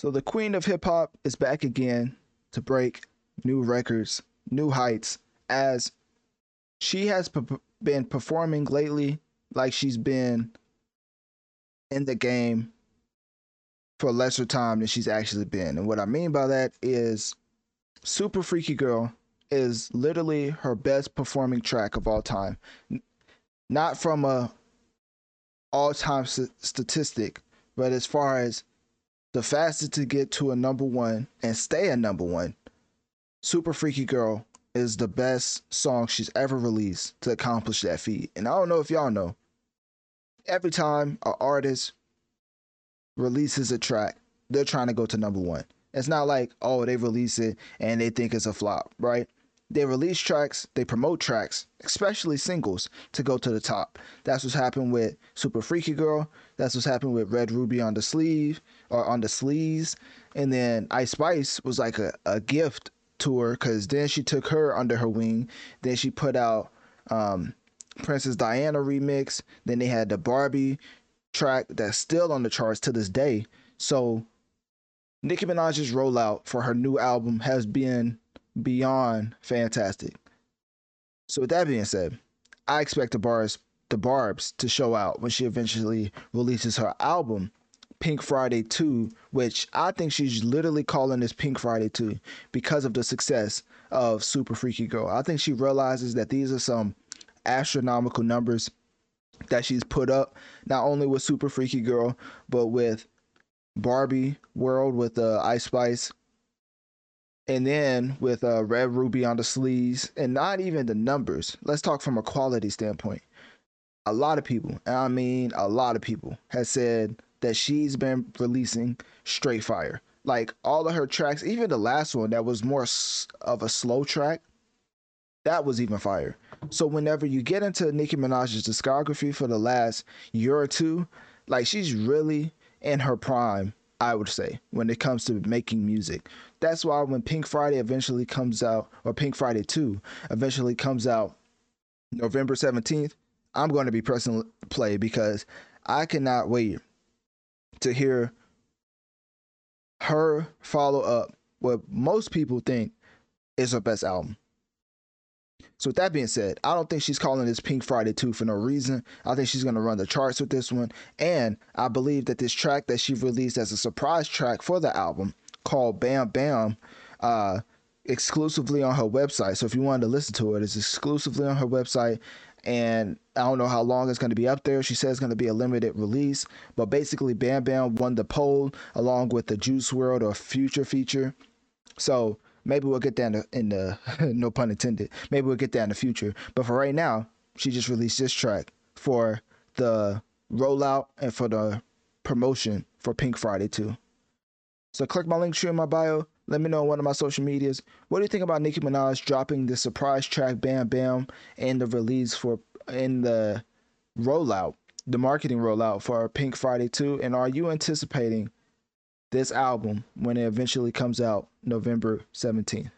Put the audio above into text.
So the queen of hip hop is back again to break new records, new heights, as she has p- been performing lately like she's been in the game for lesser time than she's actually been. And what I mean by that is Super Freaky Girl is literally her best performing track of all time. Not from a all-time statistic, but as far as the fastest to get to a number 1 and stay a number 1. Super Freaky Girl is the best song she's ever released to accomplish that feat. And I don't know if y'all know. Every time an artist releases a track, they're trying to go to number one. It's not like, oh, they release it and they think it's a flop, right? They release tracks, they promote tracks, especially singles, to go to the top. That's what's happened with Super Freaky Girl. That's what's happened with Red Ruby on the sleeve or on the sleeves. And then Ice Spice was like a, a gift to her because then she took her under her wing. Then she put out um, Princess Diana remix. Then they had the Barbie track that's still on the charts to this day. So Nicki Minaj's rollout for her new album has been beyond fantastic. So with that being said, I expect the bars the Barbs to show out when she eventually releases her album Pink Friday 2, which I think she's literally calling this Pink Friday 2 because of the success of Super Freaky Girl. I think she realizes that these are some astronomical numbers that she's put up not only with Super Freaky Girl but with Barbie World with uh, Ice Spice and then with uh, Red Ruby on the sleeves and not even the numbers. Let's talk from a quality standpoint. A lot of people, and I mean a lot of people, have said that she's been releasing straight fire. Like all of her tracks, even the last one that was more of a slow track, that was even fire. So whenever you get into Nicki Minaj's discography for the last year or two, like she's really in her prime, I would say, when it comes to making music. That's why when Pink Friday eventually comes out, or Pink Friday 2 eventually comes out November 17th, I'm going to be pressing play because I cannot wait to hear her follow up what most people think is her best album. So with that being said, I don't think she's calling this Pink Friday 2 for no reason. I think she's gonna run the charts with this one. And I believe that this track that she released as a surprise track for the album called Bahm Bahm, uh, exclusively on her website. So if you wanted to listen to it, it's exclusively on her website. And I don't know how long it's going to be up there. She says it's going to be a limited release. But basically, Bahm Bahm won the poll along with the Juice WRLD or Future feature. So Maybe we'll get that in the, no pun intended. Maybe we'll get that in the future. But for right now, she just released this track for the rollout and for the promotion for Pink Friday 2. So click my Linktree in my bio. Let me know on one of my social medias. What do you think about Nicki Minaj dropping the surprise track Bahm Bahm and the release for in the rollout, the marketing rollout for Pink Friday 2? And are you anticipating this album when it eventually comes out November 17th.